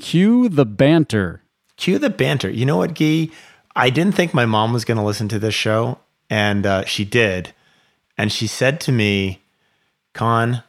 Cue the banter. Cue the banter. You know what, Gee? I didn't think my mom was going to listen to this show, and uh, she did. And she said to me, Con,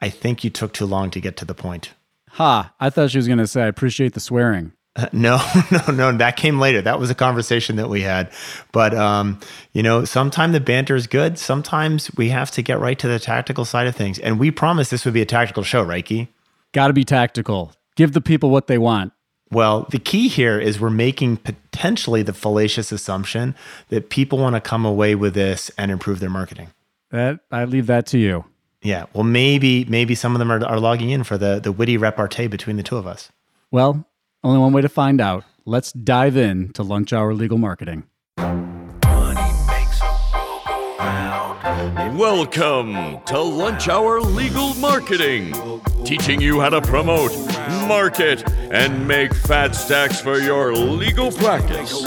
I think you took too long to get to the point. Ha, I thought she was going to say, I appreciate the swearing. Uh, no, no, no. That came later. That was a conversation that we had. But, um, you know, sometimes the banter is good. Sometimes we have to get right to the tactical side of things. And we promised this would be a tactical show, right, Key? Got to be tactical. Give the people what they want. Well, the key here is we're making potentially the fallacious assumption that people want to come away with this and improve their marketing. That I leave that to you. Yeah. Well, maybe maybe some of them are, are logging in for the the witty repartee between the two of us. Well, only one way to find out. Let's dive in to lunch hour legal marketing. Welcome to Lunch Hour Legal Marketing, teaching you how to promote, market, and make fat stacks for your legal practice.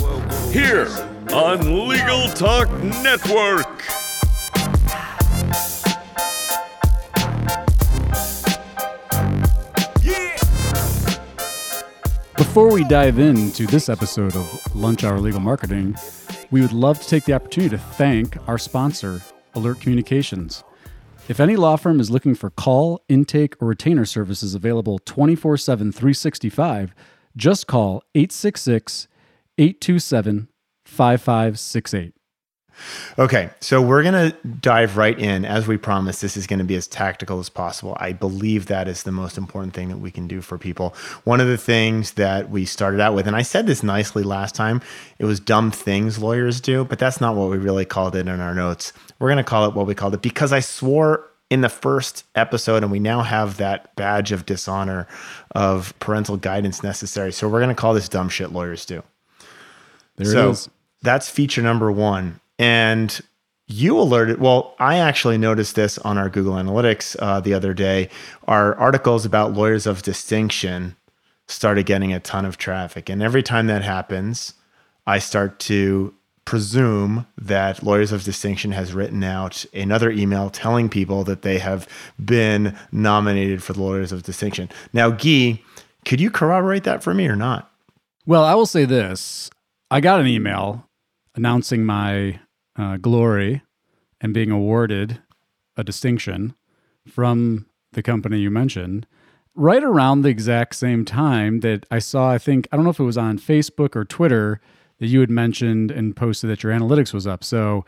Here on Legal Talk Network. Before we dive into this episode of Lunch Hour Legal Marketing, we would love to take the opportunity to thank our sponsor, Alert Communications. If any law firm is looking for call, intake, or retainer services available 24 7, 365, just call 866 827 5568. Okay, so we're going to dive right in. As we promised, this is going to be as tactical as possible. I believe that is the most important thing that we can do for people. One of the things that we started out with, and I said this nicely last time, it was dumb things lawyers do, but that's not what we really called it in our notes. We're going to call it what we called it because I swore in the first episode, and we now have that badge of dishonor of parental guidance necessary. So we're going to call this dumb shit lawyers do. There so it is. that's feature number one. And you alerted, well, I actually noticed this on our Google Analytics uh, the other day. Our articles about lawyers of distinction started getting a ton of traffic. And every time that happens, I start to presume that Lawyers of Distinction has written out another email telling people that they have been nominated for the Lawyers of Distinction. Now, Gyi, could you corroborate that for me or not? Well, I will say this I got an email announcing my uh, glory and being awarded a distinction from the company you mentioned right around the exact same time that I saw, I think, I don't know if it was on Facebook or Twitter that you had mentioned and posted that your analytics was up. So,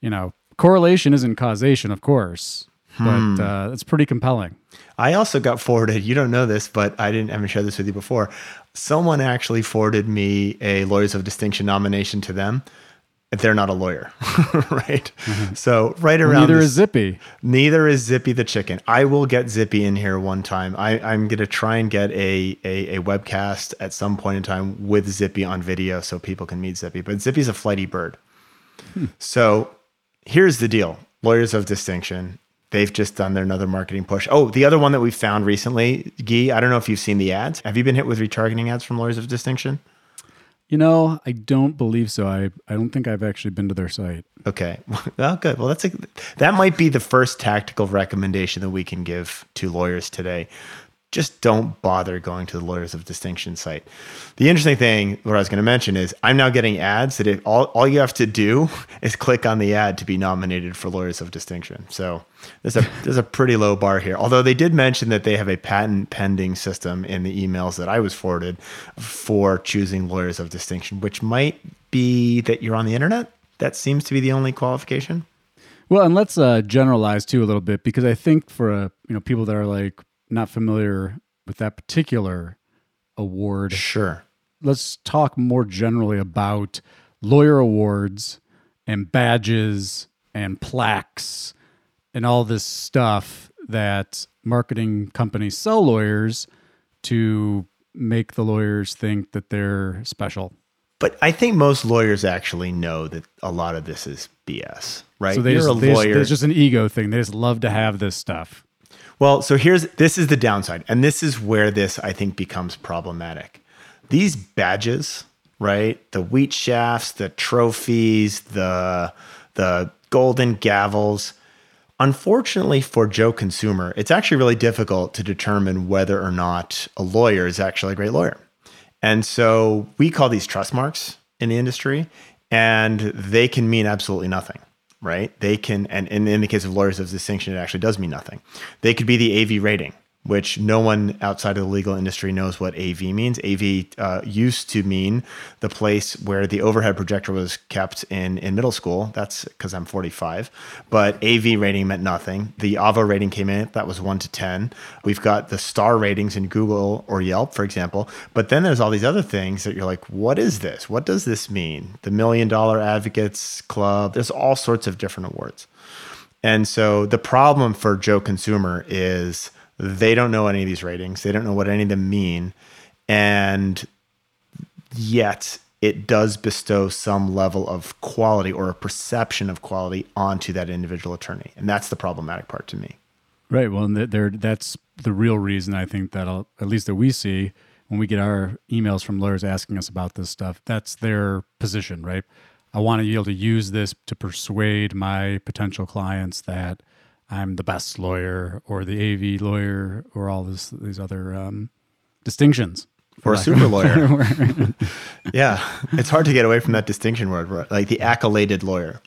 you know, correlation isn't causation, of course, but uh, it's pretty compelling. I also got forwarded, you don't know this, but I didn't I haven't shared this with you before. Someone actually forwarded me a Lawyers of Distinction nomination to them. They're not a lawyer, right? Mm-hmm. So right around Neither this- is Zippy. Neither is Zippy the chicken. I will get Zippy in here one time. I, I'm going to try and get a, a, a webcast at some point in time with Zippy on video so people can meet Zippy. But Zippy's a flighty bird. Hmm. So here's the deal Lawyers of Distinction. They've just done their another marketing push. Oh, the other one that we found recently, Gyi, I don't know if you've seen the ads. Have you been hit with retargeting ads from Lawyers of Distinction? You know, I don't believe so. I, I don't think I've actually been to their site. Okay. Well, good. Well, that's a, that might be the first tactical recommendation that we can give to lawyers today. Just don't bother going to the Lawyers of Distinction site. The interesting thing, what I was going to mention is I'm now getting ads that if all, all you have to do is click on the ad to be nominated for Lawyers of Distinction. So there's a there's a pretty low bar here. Although they did mention that they have a patent pending system in the emails that I was forwarded for choosing Lawyers of Distinction, which might be that you're on the internet. That seems to be the only qualification. Well, and let's uh, generalize too a little bit because I think for uh, you know people that are like not familiar with that particular award, Sure. let's talk more generally about lawyer awards and badges and plaques and all this stuff that marketing companies sell lawyers to make the lawyers think that they're special. But I think most lawyers actually know that a lot of this is BS, right? So they You're just, a lawyer. it's just an ego thing. They just love to have this stuff. Well, so here's this is the downside, and this is where this I think becomes problematic. These badges, right? The wheat shafts, the trophies, the the golden gavels. Unfortunately for Joe Consumer, it's actually really difficult to determine whether or not a lawyer is actually a great lawyer. And so we call these trust marks in the industry, and they can mean absolutely nothing, right? They can, and, and in the case of lawyers of distinction, it actually does mean nothing. They could be the AV rating which no one outside of the legal industry knows what AV means. AV uh, used to mean the place where the overhead projector was kept in, in middle school. That's because I'm 45. But AV rating meant nothing. The Avvo rating came in, that was 1 to 10. We've got the star ratings in Google or Yelp, for example. But then there's all these other things that you're like, what is this? What does this mean? The Million Dollar Advocates Club, there's all sorts of different awards. And so the problem for Joe Consumer is they don't know any of these ratings. They don't know what any of them mean. And yet it does bestow some level of quality or a perception of quality onto that individual attorney. And that's the problematic part to me. Right. Well, and there, that's the real reason I think that at least that we see when we get our emails from lawyers asking us about this stuff, that's their position, right? I want to be able to use this to persuade my potential clients that I'm the best lawyer or the AV lawyer or all this, these other um, distinctions. Or a super lawyer. yeah. It's hard to get away from that distinction word, like the accoladed lawyer.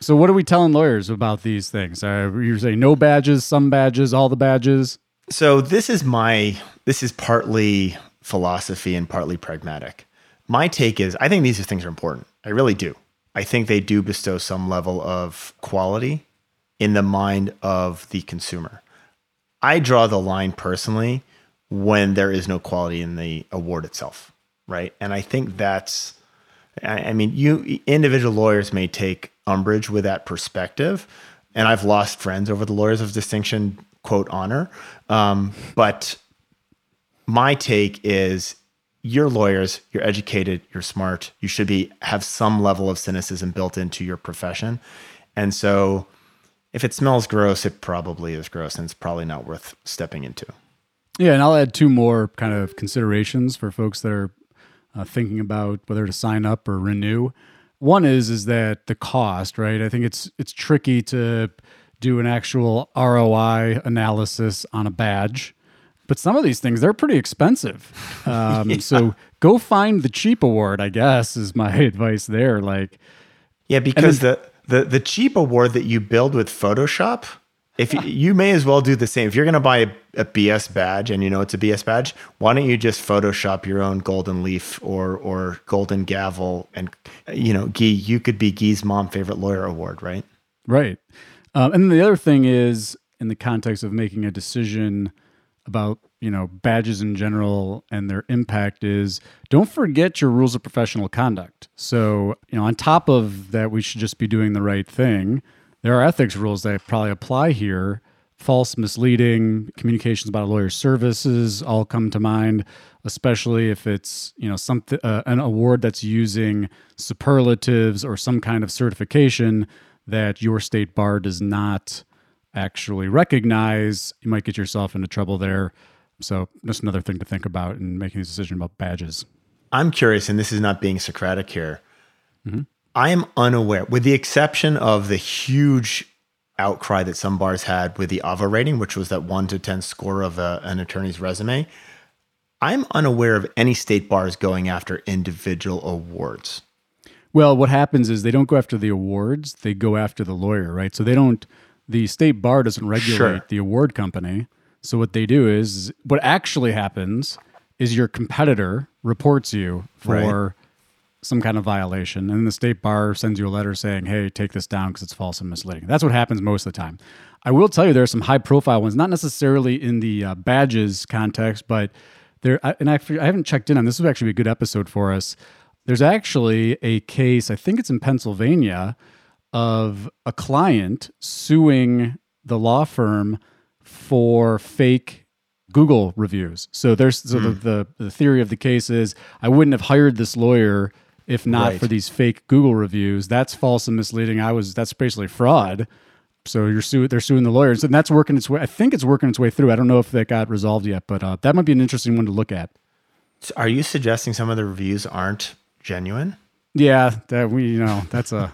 So, what are we telling lawyers about these things? Uh, you're saying no badges, some badges, all the badges. So, this is my, this is partly philosophy and partly pragmatic. My take is I think these things are important. I really do. I think they do bestow some level of quality in the mind of the consumer. I draw the line personally when there is no quality in the award itself, right? And I think that's, I mean, you individual lawyers may take umbrage with that perspective, and I've lost friends over the lawyers of distinction quote honor, um, but my take is you're lawyers, you're educated, you're smart, you should be have some level of cynicism built into your profession, and so if it smells gross, it probably is gross and it's probably not worth stepping into. Yeah, and I'll add two more kind of considerations for folks that are uh, thinking about whether to sign up or renew. One is is that the cost, right? I think it's it's tricky to do an actual ROI analysis on a badge, but some of these things they're pretty expensive. Um, yeah. So go find the cheap award, I guess, is my advice there. Like, yeah, because then, the the the cheap award that you build with Photoshop, if you, you may as well do the same. If you're going to buy a, a, BS badge and you know it's a BS badge, why don't you just Photoshop your own golden leaf or or golden gavel and you know, Gyi, you could be Gyi's mom favorite lawyer award, right? Right. Um, and the other thing is in the context of making a decision about you know badges in general and their impact is don't forget your rules of professional conduct. So you know on top of that we should just be doing the right thing. There are ethics rules that probably apply here. False misleading communications about a lawyer's services all come to mind especially if it's you know something uh, an award that's using superlatives or some kind of certification that your state bar does not actually recognize you might get yourself into trouble there so just another thing to think about in making this decision about badges. I'm curious, and this is not being Socratic here. Mm-hmm. I am unaware, with the exception of the huge outcry that some bars had with the Avvo rating, which was that one to 10 score of a, an attorney's resume. I'm unaware of any state bars going after individual awards. Well, what happens is they don't go after the awards, they go after the lawyer, right? So they don't, the state bar doesn't regulate sure. the award company. So what they do is what actually happens is your competitor reports you for right. some kind of violation, and the state bar sends you a letter saying, "Hey, take this down because it's false and misleading." That's what happens most of the time. I will tell you there are some high-profile ones, not necessarily in the uh, badges context, but there. And I, I haven't checked in on this. Would actually be a good episode for us. There's actually a case. I think it's in Pennsylvania of a client suing the law firm for fake Google reviews. So there's so mm. the, hmm. the, the theory of the case is I wouldn't have hired this lawyer if not right. for these fake Google reviews. That's false and misleading. I was that's basically fraud. So you're suing they're suing the lawyers, and that's working its way. I think it's working its way through. I don't know if that got resolved yet, but uh, that might be an interesting one to look at. So are you suggesting some of the reviews aren't genuine? Yeah, that we you know that's a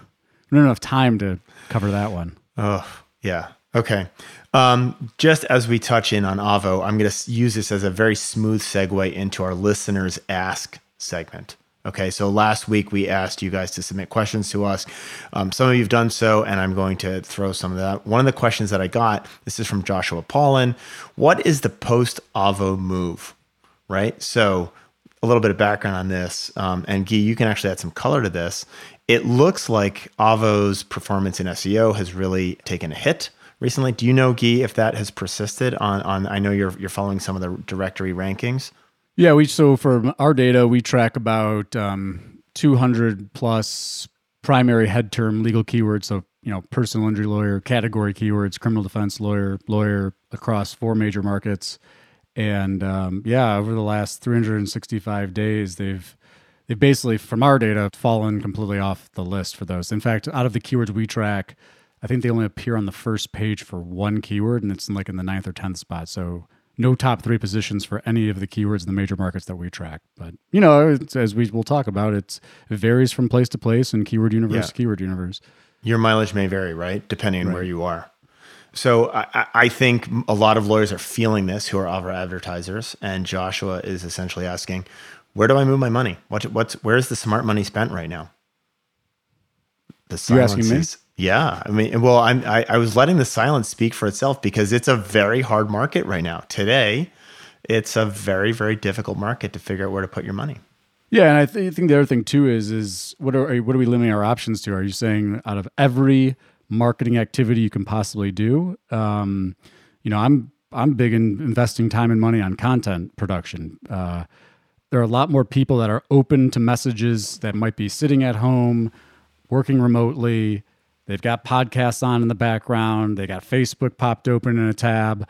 don't have time to cover that one. Oh yeah, Okay. Um, just as we touch in on Avvo, I'm going to use this as a very smooth segue into our listeners ask segment. Okay, so last week we asked you guys to submit questions to us. Um, some of you have done so, and I'm going to throw some of that. One of the questions that I got, this is from Joshua Paulin. What is the post Avvo move? Right. So a little bit of background on this, um, and Gyi, you can actually add some color to this. It looks like Avvo's performance in SEO has really taken a hit recently. Do you know, Gyi, if that has persisted on? On I know you're you're following some of the directory rankings. Yeah, we so for our data, we track about um, 200 plus primary head term legal keywords. So you know, personal injury lawyer, category keywords, criminal defense lawyer, lawyer across four major markets. And um, yeah, over the last 365 days, they've they've basically, from our data, fallen completely off the list for those. In fact, out of the keywords we track, I think they only appear on the first page for one keyword, and it's in like in the ninth or tenth spot. So no top three positions for any of the keywords in the major markets that we track. But you know, as we will talk about, it's, it varies from place to place and keyword universe, yeah. keyword universe. Your mileage may vary, right, depending on right. where you are. So I, I, think a lot of lawyers are feeling this who are our advertisers, and Joshua is essentially asking, "Where do I move my money? What, what's where's the smart money spent right now?" The silence You're asking me? Is, yeah, I mean, well, I'm, I, I was letting the silence speak for itself because it's a very hard market right now. Today, it's a very, very difficult market to figure out where to put your money. Yeah, and I, th- I think the other thing too is is what are what are we limiting our options to? Are you saying out of every marketing activity you can possibly do? Um, you know, I'm I'm big in investing time and money on content production. Uh, there are a lot more people that are open to messages that might be sitting at home, working remotely, They've got podcasts on in the background. They got Facebook popped open in a tab.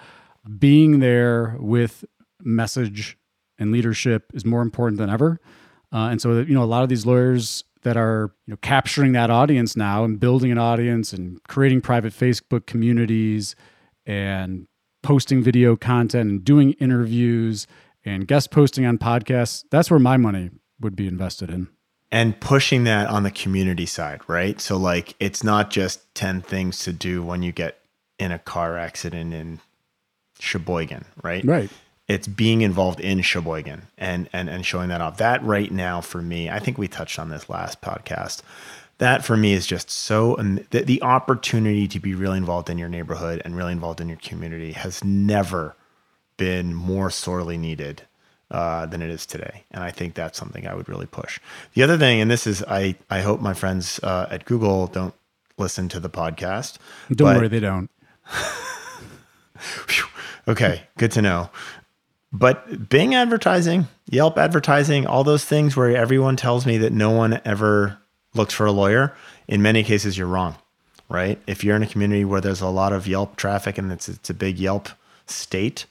Being there with message and leadership is more important than ever. Uh, and so, you know, a lot of these lawyers that are you know capturing that audience now and building an audience and creating private Facebook communities and posting video content and doing interviews and guest posting on podcasts. That's where my money would be invested in and pushing that on the community side, right? So like it's not just 10 things to do when you get in a car accident in Sheboygan, right? Right. It's being involved in Sheboygan and and and showing that off. That right now for me, I think we touched on this last podcast. That for me is just so the, the opportunity to be really involved in your neighborhood and really involved in your community has never been more sorely needed uh, than it is today. And I think that's something I would really push. The other thing, and this is, I, I hope my friends uh, at Google don't listen to the podcast. Don't but, worry, they don't. okay, good to know. But Bing advertising, Yelp advertising, all those things where everyone tells me that no one ever looks for a lawyer, in many cases, you're wrong, right? If you're in a community where there's a lot of Yelp traffic and it's, it's a big Yelp state,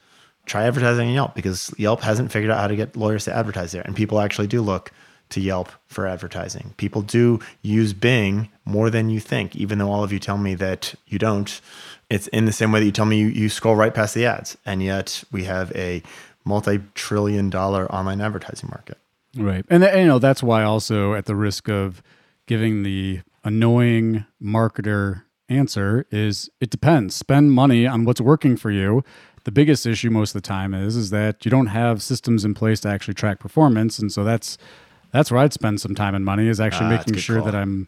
try advertising on Yelp because Yelp hasn't figured out how to get lawyers to advertise there. And people actually do look to Yelp for advertising. People do use Bing more than you think, even though all of you tell me that you don't. It's in the same way that you tell me you, you scroll right past the ads. And yet we have a multi trillion dollar online advertising market. Right. And, you know, that's why also at the risk of giving the annoying marketer answer is it depends. Spend money on what's working for you the biggest issue most of the time is is that you don't have systems in place to actually track performance, and so that's that's where I'd spend some time and money is actually ah, making sure call. that I'm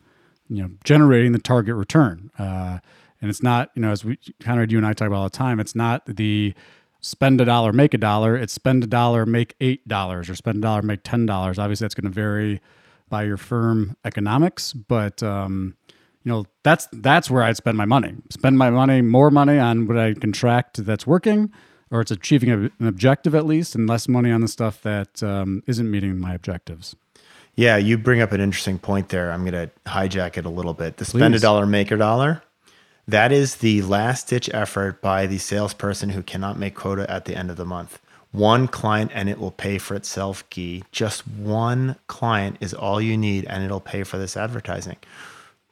you know generating the target return. Uh, and it's not you know as we kind of you and I talk about all the time, it's not the spend a dollar make a dollar. It's spend a dollar make eight dollars or spend a dollar make ten dollars. Obviously, that's going to vary by your firm economics, but um, you know that's that's where I'd spend my money. Spend my money, more money on what I contract that's working, or it's achieving a, an objective at least, and less money on the stuff that um, not meeting my objectives. Yeah, you bring up an interesting point there. I'm going to hijack it a little bit. The spend Please. a dollar, make a dollar. That is the last ditch effort by the salesperson who cannot make quota at the end of the month. One client and it will pay for itself, Gyi. Just one client is all you need and it'll pay for this advertising.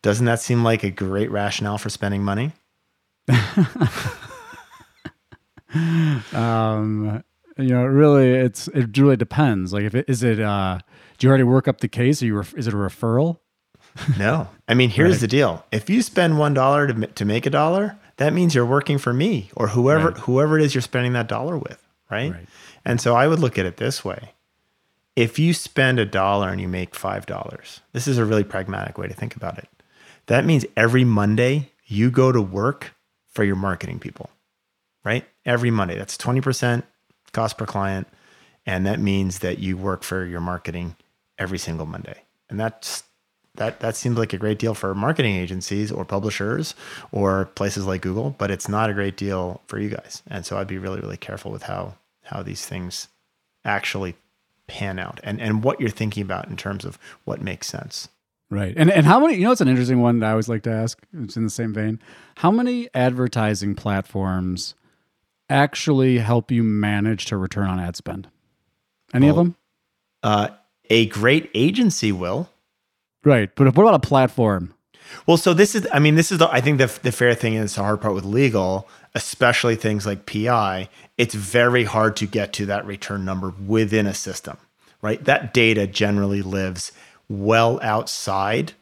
Doesn't that seem like a great rationale for spending money? um, you know, really, it's it really depends. Like, if it is it, uh, do you already work up the case? Or you ref- is it a referral? no, I mean, here's right. the deal: if you spend one dollar to to make a dollar, that means you're working for me or whoever Right. whoever it is you're spending that dollar with, right? Right. And so I would look at it this way. If you spend a dollar and you make $5, this is a really pragmatic way to think about it. That means every Monday you go to work for your marketing people, right? Every Monday. That's 20% cost per client. And that means that you work for your marketing every single Monday. And that's that that seems like a great deal for marketing agencies or publishers or places like Google, but it's not a great deal for you guys. And so I'd be really, really careful with how how these things actually pan out and, and what you're thinking about in terms of what makes sense. Right. And and how many you know it's an interesting one that I always like to ask. It's in the same vein. How many advertising platforms actually help you manage to return on ad spend? Any of Oh. them? Uh, a great agency will. Right. But what about a platform? Well, so this is, I mean, this is, the, I think the, the fair thing is the hard part with legal, especially things like PI. It's very hard to get to that return number within a system, right? That data generally lives well outside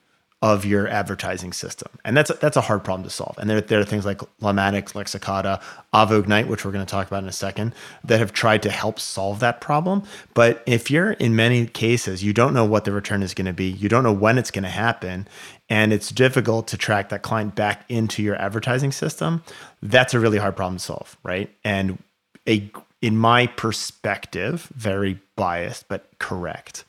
of your advertising system. And that's, that's a hard problem to solve. And there, there are things like Lawmatics, Lexicata, Avvo Ignite, which we're going to talk about in a second, that have tried to help solve that problem. But if you're in many cases, you don't know what the return is going to be, you don't know when it's going to happen, and it's difficult to track that client back into your advertising system, that's a really hard problem to solve, right? And a in my perspective, very biased but correct.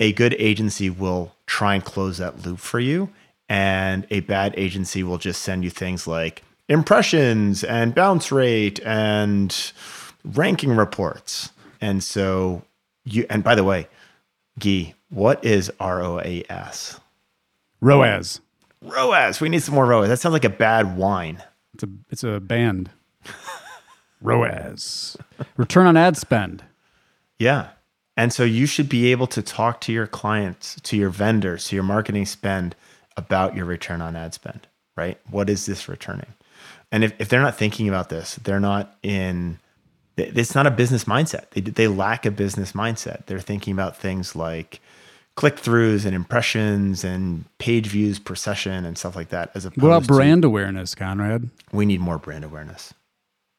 A good agency will try and close that loop for you, and a bad agency will just send you things like impressions and bounce rate and ranking reports. And so you and by the way, Gyi, what is ROAS? ROAS. ROAS. We need some more ROAS. That sounds like a bad wine. It's a it's a band. ROAS. Return on ad spend. Yeah. And so you should be able to talk to your clients, to your vendors, to your marketing spend about your return on ad spend, right? What is this returning? And if, if they're not thinking about this, they're not in, it's not a business mindset. They, they lack a business mindset. They're thinking about things like click throughs and impressions and page views per session and stuff like that. As opposed What about to- brand awareness, Conrad? we need more brand awareness.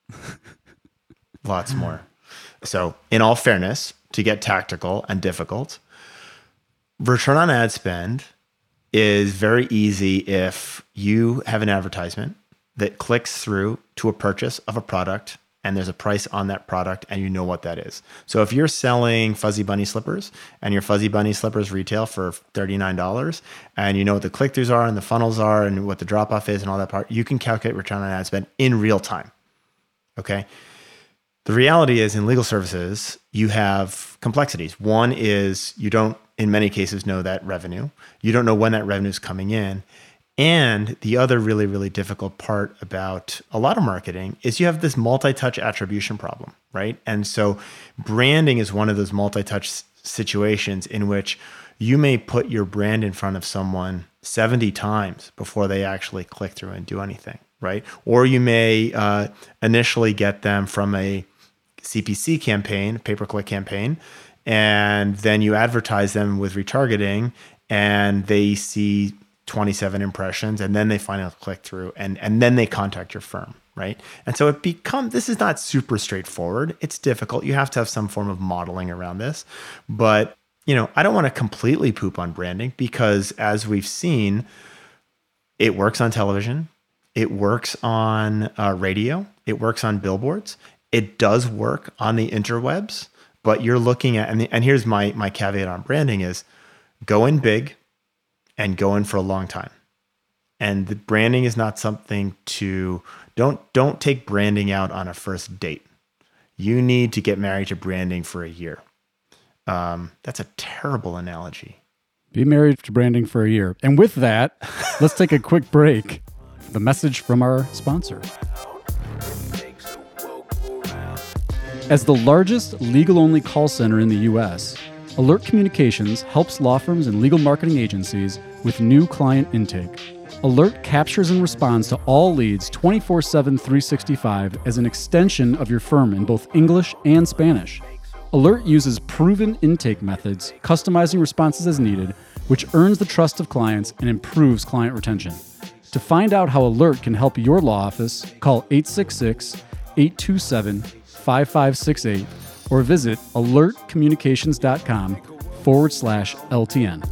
Lots more. So, in all fairness, to get tactical and difficult, return on ad spend is very easy if you have an advertisement that clicks through to a purchase of a product and there's a price on that product and you know what that is. So if you're selling fuzzy bunny slippers and your fuzzy bunny slippers retail for $39 and you know what the click-throughs are and the funnels are and what the drop-off is and all that part, you can calculate return on ad spend in real time. Okay? The reality is in legal services, you have complexities. One is you don't, in many cases, know that revenue. You don't know when that revenue is coming in. And the other really, really difficult part about a lot of marketing is you have this multi touch attribution problem, right? And so branding is one of those multi touch situations in which you may put your brand in front of someone 70 times before they actually click through and do anything, right? Or you may uh, initially get them from a CPC campaign, pay per click campaign, and then you advertise them with retargeting and they see 27 impressions and then they finally click through and, and then they contact your firm, right? And so it become this is not super straightforward. It's difficult. You have to have some form of modeling around this. But, you know, I don't want to completely poop on branding because as we've seen, it works on television, it works on uh, radio, it works on billboards, it does work on the interwebs. But you're looking at and, the, and here's my my caveat on branding is go in big and go in for a long time. And the branding is not something to don't don't take branding out on a first date. You need to get married to branding for a year. Um, that's a terrible analogy. Be married to branding for a year. And with that, let's take a quick break. The message from our sponsor. As the largest legal only call center in the US, Alert Communications helps law firms and legal marketing agencies with new client intake. Alert captures and responds to all leads 24 7, 365 as an extension of your firm in both English and Spanish. Alert uses proven intake methods, customizing responses as needed, which earns the trust of clients and improves client retention. To find out how Alert can help your law office, call 866 827 5568 or visit alertcommunications.com forward slash LTN.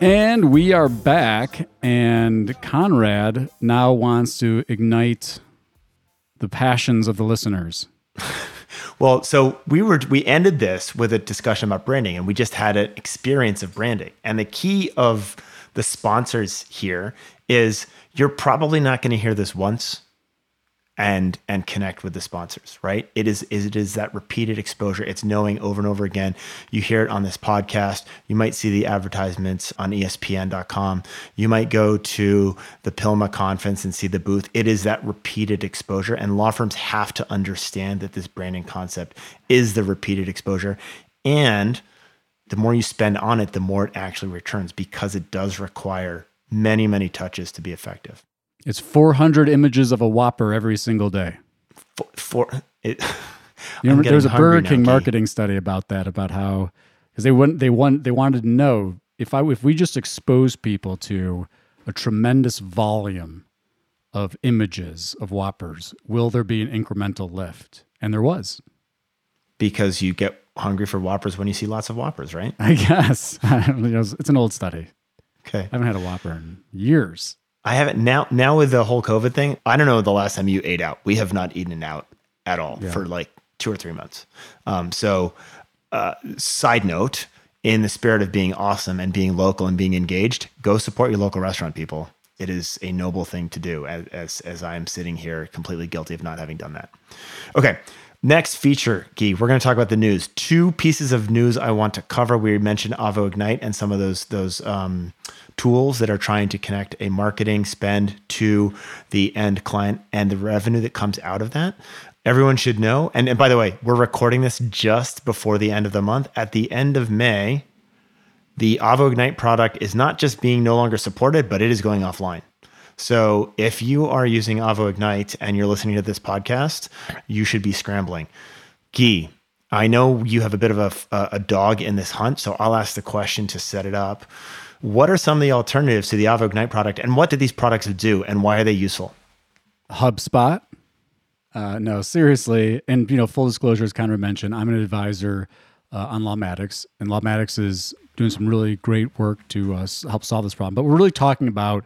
And we are back, and Conrad now wants to ignite the passions of the listeners. Well, so we were we ended this with a discussion about branding, and we just had an experience of branding. And the key of the sponsors here is you're probably not going to hear this once and and connect with the sponsors right? It is it is that repeated exposure. It's knowing over and over again. You hear it on this podcast. You might see the advertisements on espn.com you might go to the PILMMA conference and see the booth. It is that repeated exposure and law firms have to understand that this branding concept is the repeated exposure. And the more you spend on it the more it actually returns because it does require many many touches to be effective It's 400 images of a Whopper every single day. for, for it You know, there was a Burger King marketing study about that, about how because they want they want they wanted to know if I if we just expose people to a tremendous volume of images of Whoppers, will there be an incremental lift? And there was, because you get hungry for whoppers when you see lots of whoppers right I guess. I don't know, it's an old study. okay I haven't had a Whopper in years. I haven't now. Now with the whole COVID thing, I don't know the last time you ate out. We have not eaten out at all Yeah. for like two or three months. Um, so, uh, side note, in the spirit of being awesome and being local and being engaged, go support your local restaurant people. It is a noble thing to do. As as, as I am sitting here completely guilty of not having done that. Okay. Next feature, Gyi, we're going to talk about the news. Two pieces of news I want to cover. We mentioned Avvo Ignite and some of those those um, tools that are trying to connect a marketing spend to the end client and the revenue that comes out of that. Everyone should know. And, and by the way, we're recording this just before the end of the month. At the end of May, the Avvo Ignite product is not just being no longer supported, but it is going offline. So if you are using Avvo Ignite and you're listening to this podcast, you should be scrambling. Gee, I know you have a bit of a, a, a dog in this hunt, so I'll ask the question to set it up. What are some of the alternatives to the Avvo Ignite product, and what do these products do, and why are they useful? HubSpot. Uh, no, seriously. And, you know, full disclosure, as Conrad mentioned, I'm an advisor uh, on Lawmatics, and Lawmatics is doing some really great work to uh, help solve this problem. But we're really talking about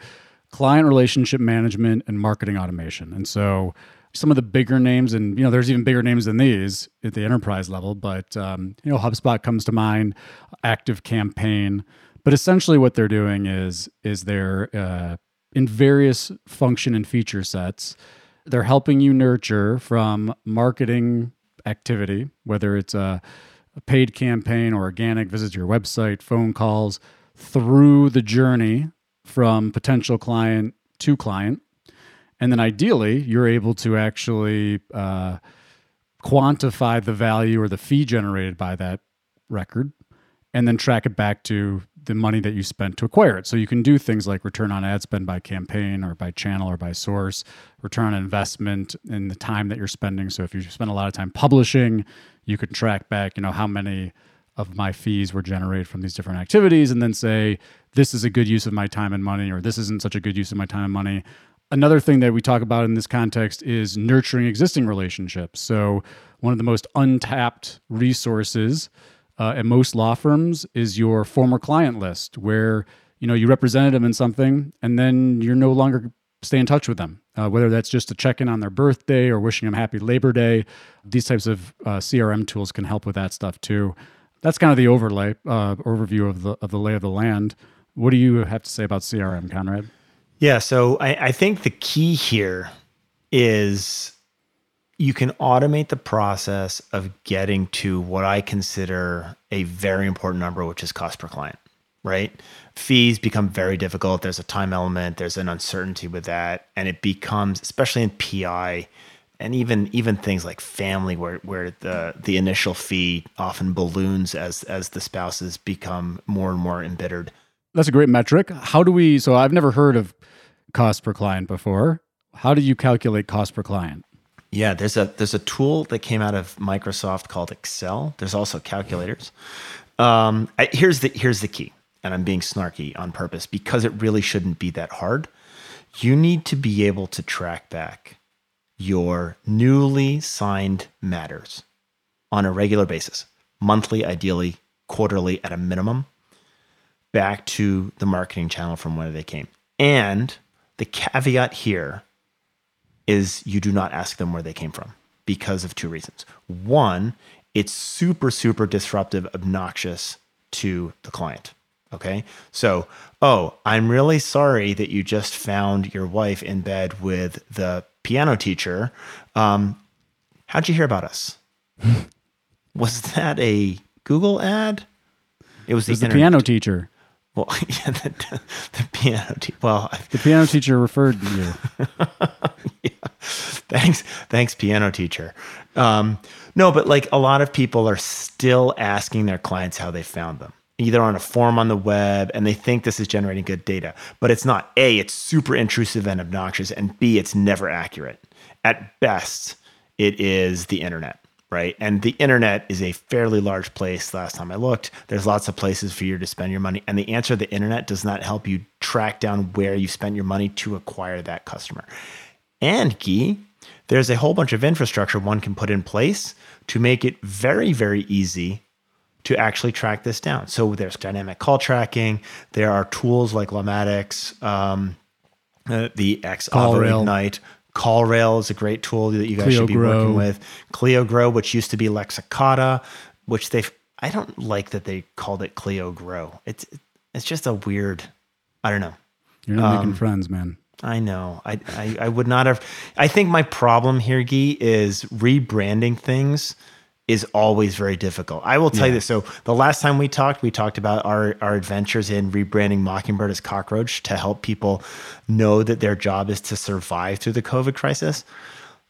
client relationship management and marketing automation. And so some of the bigger names, and, you know, there's even bigger names than these at the enterprise level, but, um, you know, HubSpot comes to mind, Active Campaign. But essentially, what they're doing is is they're uh, in various function and feature sets. They're helping you nurture from marketing activity, whether it's a, a paid campaign or organic visits to your website, phone calls, through the journey from potential client to client. And then ideally, you're able to actually uh, quantify the value or the fee generated by that record and then track it back to the money that you spent to acquire it. So you can do things like return on ad spend by campaign or by channel or by source, return on investment in the time that you're spending. So if you spend a lot of time publishing, you can track back, you know, how many of my fees were generated from these different activities and then say this is a good use of my time and money or this isn't such a good use of my time and money. Another thing that we talk about in this context is nurturing existing relationships. So one of the most untapped resources uh, at most law firms is your former client list where you know you represented them in something and then you're no longer stay in touch with them. Uh, whether that's just to check in on their birthday or wishing them happy labor day these types of uh, crm tools can help with that stuff too. That's kind of the overlay uh, overview of the of the lay of the land. What do you have to say about crm conrad? Yeah, so I, I think the key here is you can automate the process of getting to what I consider a very important number, which is cost per client, right? Fees become very difficult. There's a time element, there's an uncertainty with that. And it becomes, especially in PI, and even even things like family where where the the initial fee often balloons as as the spouses become more and more embittered. that's a great metric how do we so i've never heard of cost per client before how do you calculate cost per client Yeah, there's a there's a tool that came out of Microsoft called Excel. There's also calculators. Um, I- here's the here's the key. and I'm being snarky on purpose because it really shouldn't be that hard. You need to be able to track back your newly signed matters on a regular basis, monthly, ideally, quarterly at a minimum, back to the marketing channel from where they came. And the caveat here is you do not ask them where they came from because of two reasons. One, it's super, super disruptive, obnoxious to the client. Okay. So, oh, I'm really sorry that you just found your wife in bed with the piano teacher. Um, how'd you hear about us? was that a Google ad? It was, it was the, the piano teacher. Well, yeah, the, the piano teacher. Well, the piano teacher referred to you. yeah. Thanks, thanks, piano teacher. Um, no, but like a lot of people are still asking their clients how they found them, either on a form on the web, and they think this is generating good data, but it's not. A, it's super intrusive and obnoxious, and B, it's never accurate. At best, it is the internet right? And the internet is a fairly large place. Last time I looked, there's lots of places for you to spend your money. And the answer the internet does not help you track down where you spent your money to acquire that customer. And Gyi, there's a whole bunch of infrastructure one can put in place to make it very, very easy to actually track this down. So there's dynamic call tracking. There are tools like Lawmatics, um, uh, the X Ignite, CallRail is a great tool that you guys Clio should be Grow. working with. Clio Grow, which used to be Lexicata, which they've I don't like that they called it Clio Grow. It's it's just a weird I don't know. You're not um, making friends, man. I know. I, I I would not have I think my problem here, Gyi, is rebranding things is always very difficult. I will tell yeah. you this. So the last time we talked, we talked about our, our adventures in rebranding Mockingbird as Cockroach to help people know that their job is to survive through the COVID crisis.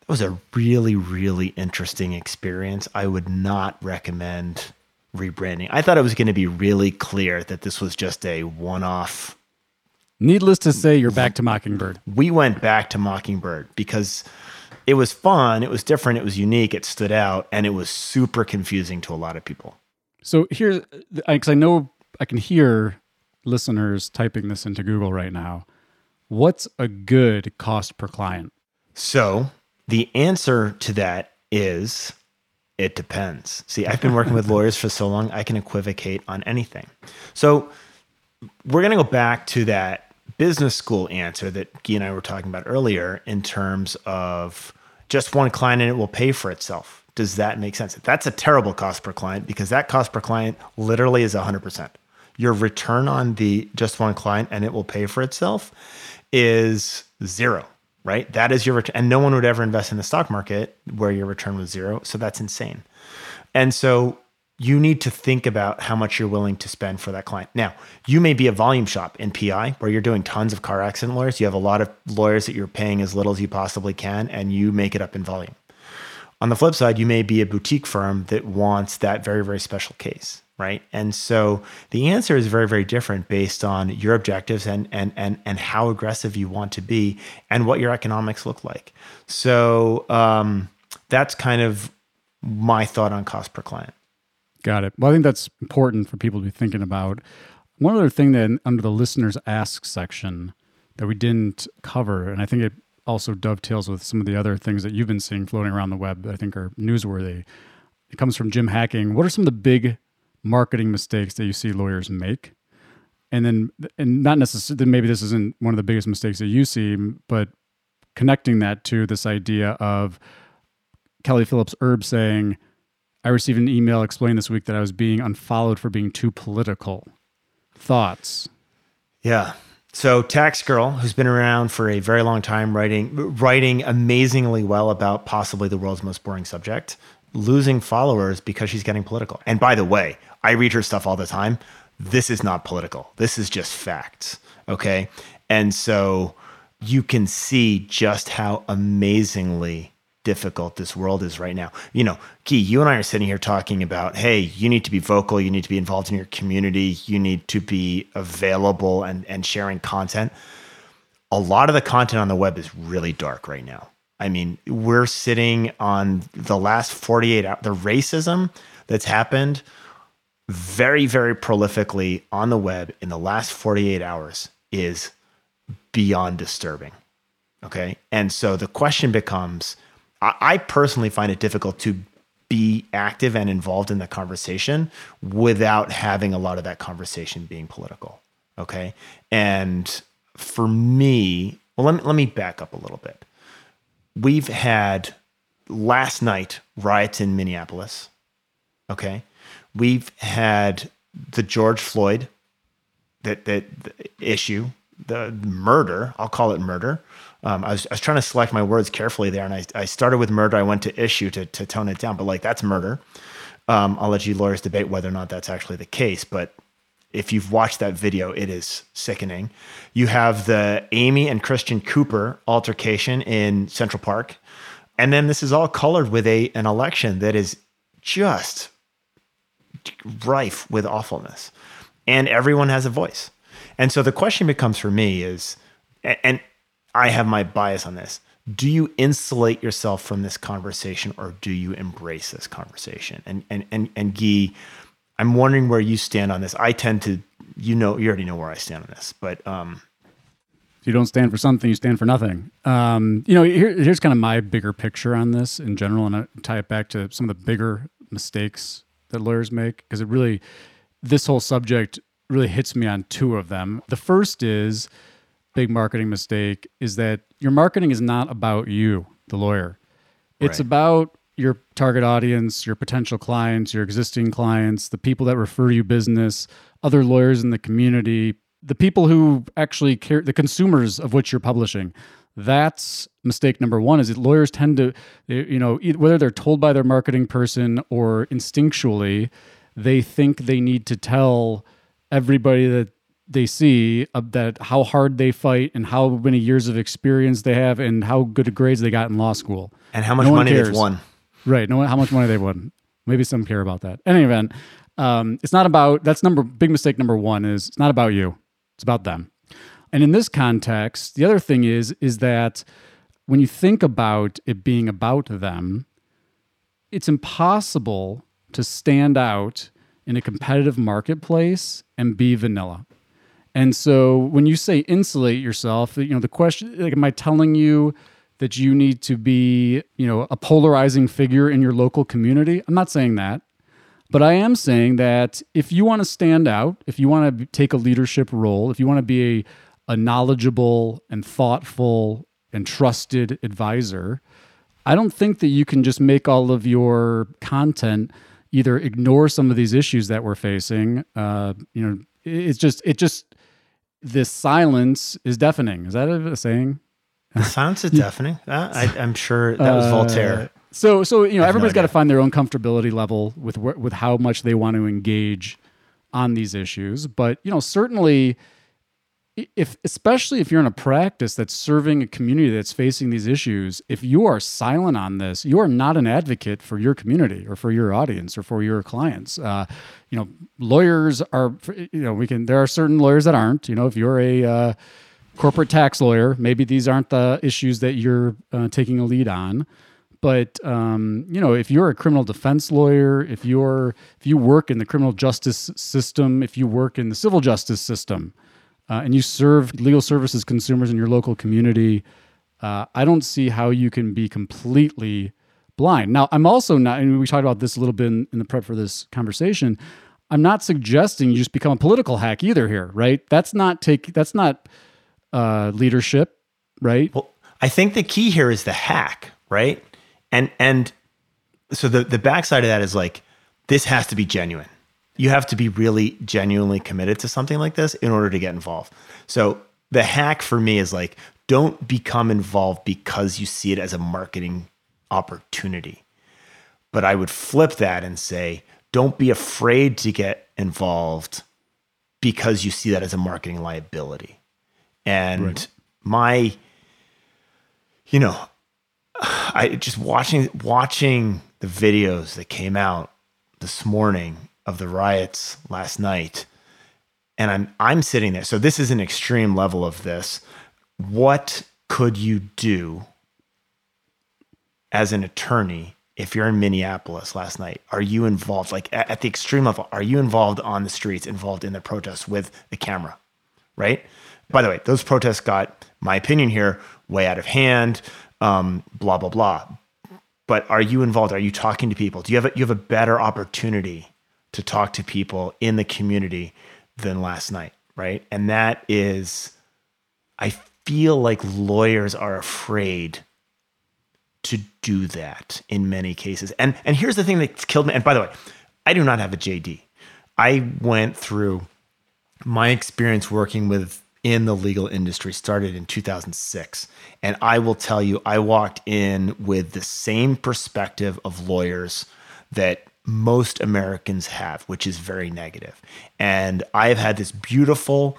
That was a really, really interesting experience. I would not recommend rebranding. I thought it was going to be really clear that this was just a one off. Needless to say, you're back to Mockingbird. We went back to Mockingbird because it was fun, it was different, it was unique, it stood out, and it was super confusing to a lot of people. So here's because I know I can hear listeners typing this into Google right now. What's a good cost per client? So the answer to that is it depends. See, I've been working with lawyers for so long, I can equivocate on anything. So we're going to go back to that business school answer that Gyi and I were talking about earlier in terms of just one client and it will pay for itself. Does that make sense? That's a terrible cost per client because that cost per client literally is 100%. Your return on the just one client and it will pay for itself is zero, right? That is your return. And no one would ever invest in the stock market where your return was zero. So that's insane. And so you need to think about how much you're willing to spend for that client. Now, you may be a volume shop in PI where you're doing tons of car accident lawyers. You have a lot of lawyers that you're paying as little as you possibly can, and you make it up in volume. On the flip side, you may be a boutique firm that wants that very, very special case, right? And so the answer is very, very different based on your objectives and and and and how aggressive you want to be and what your economics look like. So um, that's kind of my thought on cost per client. Got it. Well, I think that's important for people to be thinking about. One other thing that under the listeners ask section that we didn't cover, and I think it also dovetails with some of the other things that you've been seeing floating around the web that I think are newsworthy. It comes from Jim Hacking. What are some of the big marketing mistakes that you see lawyers make? And then, and not necessarily, maybe this isn't one of the biggest mistakes that you see, but connecting that to this idea of Kelly Phillips Erb saying, I received an email explaining this week that I was being unfollowed for being too political. Thoughts? Yeah. So Tax Girl, who's been around for a very long time, writing writing amazingly well about possibly the world's most boring subject, losing followers because she's getting political. And by the way, I read her stuff all the time. This is not political. This is just facts. Okay. And so you can see just how amazingly difficult this world is right now. You know, Gyi, you and I are sitting here talking about, hey, you need to be vocal, you need to be involved in your community, you need to be available and, and sharing content. A lot of the content on the web is really dark right now. I mean, we're sitting on the last 48 hours, the racism that's happened very, very prolifically on the web in the last 48 hours is beyond disturbing. Okay. And so the question becomes I, I personally find it difficult to be active and involved in the conversation without having a lot of that conversation being political. Okay. And for me, well, let me, let me back up a little bit. We've had last night riots in Minneapolis. Okay. We've had the George Floyd that, that, issue, the murder, I'll call it murder. Um, I, was, I was trying to select my words carefully there, and I, I started with murder. I went to issue to, to tone it down, but like that's murder. Um, I'll let you lawyers debate whether or not that's actually the case, but if you've watched that video, it is sickening. You have the Amy and Christian Cooper altercation in Central Park. And then this is all colored with a an election that is just rife with awfulness. And everyone has a voice. And so the question becomes for me is and I have my bias on this. Do you insulate yourself from this conversation or do you embrace this conversation? And and and and Gyi, I'm wondering where you stand on this. I tend to, you know, you already know where I stand on this, but um, if you don't stand for something, you stand for nothing. Um, you know, here, here's kind of my bigger picture on this in general, and I tie it back to some of the bigger mistakes that lawyers make because it really, this whole subject really hits me on two of them. The first is big marketing mistake is that your marketing is not about you, the lawyer. It's right. about your target audience, your potential clients, your existing clients, the people that refer you business, other lawyers in the community, the people who actually care, the consumers of which you're publishing. That's mistake number one is that lawyers tend to, you know, whether they're told by their marketing person or instinctually, they think they need to tell everybody that they see uh, that how hard they fight and how many years of experience they have and how good grades they got in law school and how much no money they've won. Right. No, how much money they won. Maybe some care about that. In any event, um, it's not about that's number big mistake number one is it's not about you. It's about them. And in this context, the other thing is is that when you think about it being about them, it's impossible to stand out in a competitive marketplace and be vanilla. And so when you say insulate yourself, you know, the question like am I telling you that you need to be, you know, a polarizing figure in your local community. I'm not saying that. But I am saying that if you want to stand out, if you want to take a leadership role, if you want to be a, a knowledgeable and thoughtful and trusted advisor, I don't think that you can just make all of your content either ignore some of these issues that we're facing. Uh, you know, it's just it just this silence is deafening. Is that a saying? The silence is deafening. Uh, I, am sure that was uh, Voltaire. So, so you know, everybody's no got to find their own comfortability level with with how much they want to engage on these issues. But you know, certainly, if especially if you're in a practice that's serving a community that's facing these issues, if you are silent on this, you are not an advocate for your community or for your audience or for your clients. Uh, you know, lawyers are. You know, we can. There are certain lawyers that aren't. You know, if you're a uh, corporate tax lawyer. Maybe these aren't the issues that you're uh, taking a lead on. But um, you know, if you're a criminal defense lawyer, if you're if you work in the criminal justice system, if you work in the civil justice system, uh, and you serve legal services consumers in your local community, uh, I don't see how you can be completely blind. Now, I'm also not, and we talked about this a little bit in, in the prep for this conversation. I'm not suggesting you just become a political hack either here, right? That's not take. That's not uh, leadership, right? Well, I think the key here is the hack, right? And and so the the backside of that is like this has to be genuine. You have to be really genuinely committed to something like this in order to get involved. So the hack for me is like don't become involved because you see it as a marketing opportunity. But I would flip that and say don't be afraid to get involved because you see that as a marketing liability. And right. my, you know, I just watching watching the videos that came out this morning of the riots last night, and I'm I'm sitting there. So this is an extreme level of this. What could you do as an attorney if you're in Minneapolis last night, are you involved, like at, at the extreme level, are you involved on the streets, involved in the protests with the camera? Right? By the way, those protests got, my opinion here, way out of hand, um, blah, blah, blah. But are you involved? Are you talking to people? Do you have a, you have a better opportunity to talk to people in the community than last night? Right. And that is, I feel like lawyers are afraid to do that in many cases. And and here's the thing that killed me. And by the way, I do not have a JD. I went through my experience working with in the legal industry started in 2006 and I will tell you I walked in with the same perspective of lawyers that most Americans have, which is very negative. And I have had this beautiful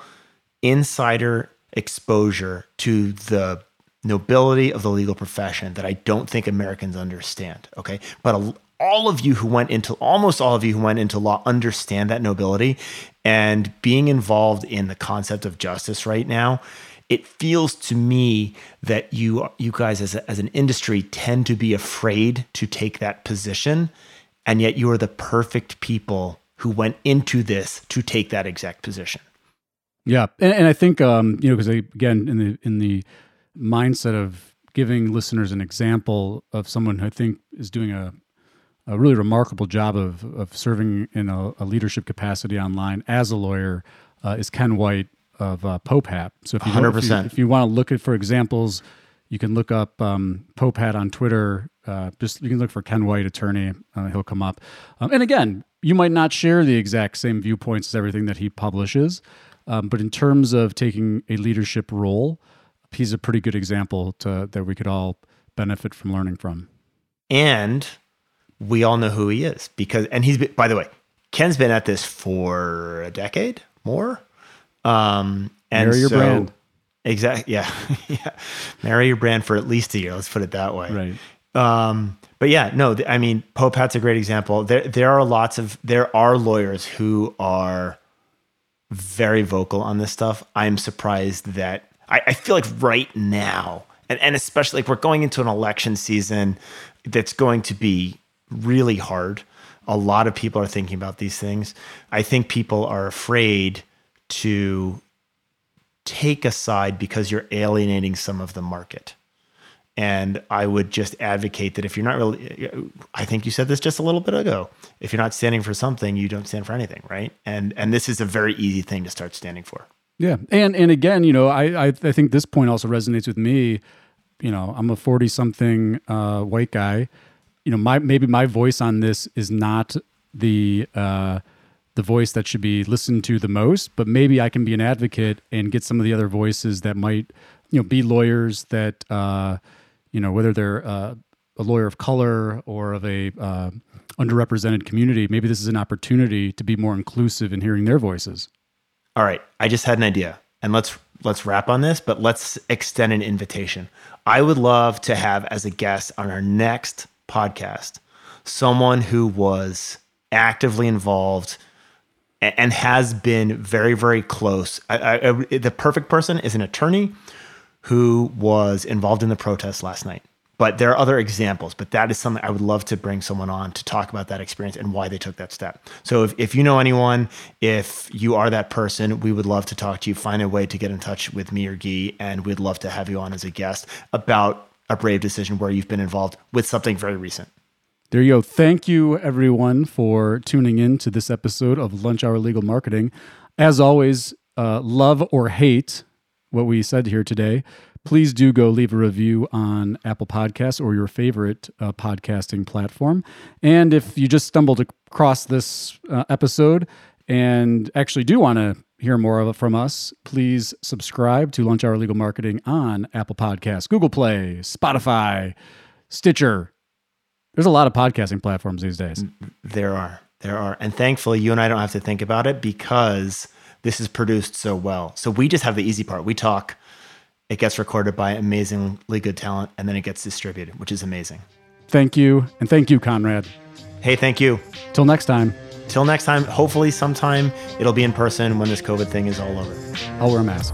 insider exposure to the nobility of the legal profession that I don't think Americans understand. Okay. But all of you who went into, almost all of you who went into law understand that nobility. And being involved in the concept of justice right now, it feels to me that you you guys as, a, as an industry tend to be afraid to take that position and yet you are the perfect people who went into this to take that exact position yeah and, and i think um, you know because again in the in the mindset of giving listeners an example of someone who I think is doing a, a really remarkable job of, of serving in a, a leadership capacity online as a lawyer uh, is Ken White of uh, PopeHat. So if you, 100%. If you, if you want to look at for examples, you can look up um, PopeHat on Twitter. Uh, just you can look for Ken White attorney. Uh, he'll come up. Um, and again, you might not share the exact same viewpoints as everything that he publishes, um, but in terms of taking a leadership role, he's a pretty good example to, that we could all benefit from learning from. And we all know who he is because, and he's been, by the way, Ken's been at this for a decade more. Um, and Marry your so, brand. Exactly. Yeah. yeah. Marry your brand for at least a year. Let's put it that way. Right. Um, but yeah, no, I mean, Pope PopeHat's a great example. There, there are lots of, there are lawyers who are very vocal on this stuff. I'm surprised that I, I feel like right now, and, and especially like we're going into an election season that's going to be really hard. A lot of people are thinking about these things. I think people are afraid to take a side because you're alienating some of the market. And I would just advocate that if you're not really, I think you said this just a little bit ago. If you're not standing for something, you don't stand for anything, right? And and this is a very easy thing to start standing for. Yeah, and and again, you know, I I, I think this point also resonates with me. You know, I'm a 40 something uh, white guy. You know, my maybe my voice on this is not the uh, the voice that should be listened to the most, but maybe I can be an advocate and get some of the other voices that might, you know, be lawyers that, uh, you know, whether they're uh, a lawyer of color or of a uh, underrepresented community, maybe this is an opportunity to be more inclusive in hearing their voices all right, I just had an idea, and let's let's wrap on this, but let's extend an invitation. I would love to have as a guest on our next podcast someone who was actively involved and has been very very close. I, I, the perfect person is an attorney who was involved in the protest last night but there are other examples but that is something i would love to bring someone on to talk about that experience and why they took that step so if, if you know anyone if you are that person we would love to talk to you find a way to get in touch with me or Gyi and we'd love to have you on as a guest about a brave decision where you've been involved with something very recent there you go. Thank you, everyone, for tuning in to this episode of Lunch Hour Legal Marketing. As always, uh, love or hate what we said here today please do go leave a review on Apple Podcasts or your favorite uh, podcasting platform. And if you just stumbled across this uh, episode and actually do want to hear more of it from us, please subscribe to Lunch Hour Legal Marketing on Apple Podcasts, Google Play, Spotify, Stitcher. There's a lot of podcasting platforms these days. There are. There are. And thankfully, you and I don't have to think about it because this is produced so well. So we just have the easy part. We talk it gets recorded by amazingly good talent, and then it gets distributed, which is amazing. Thank you. And thank you, Conrad. Hey, thank you. Till next time. Till next time, hopefully, sometime it'll be in person when this COVID thing is all over. I'll wear a mask.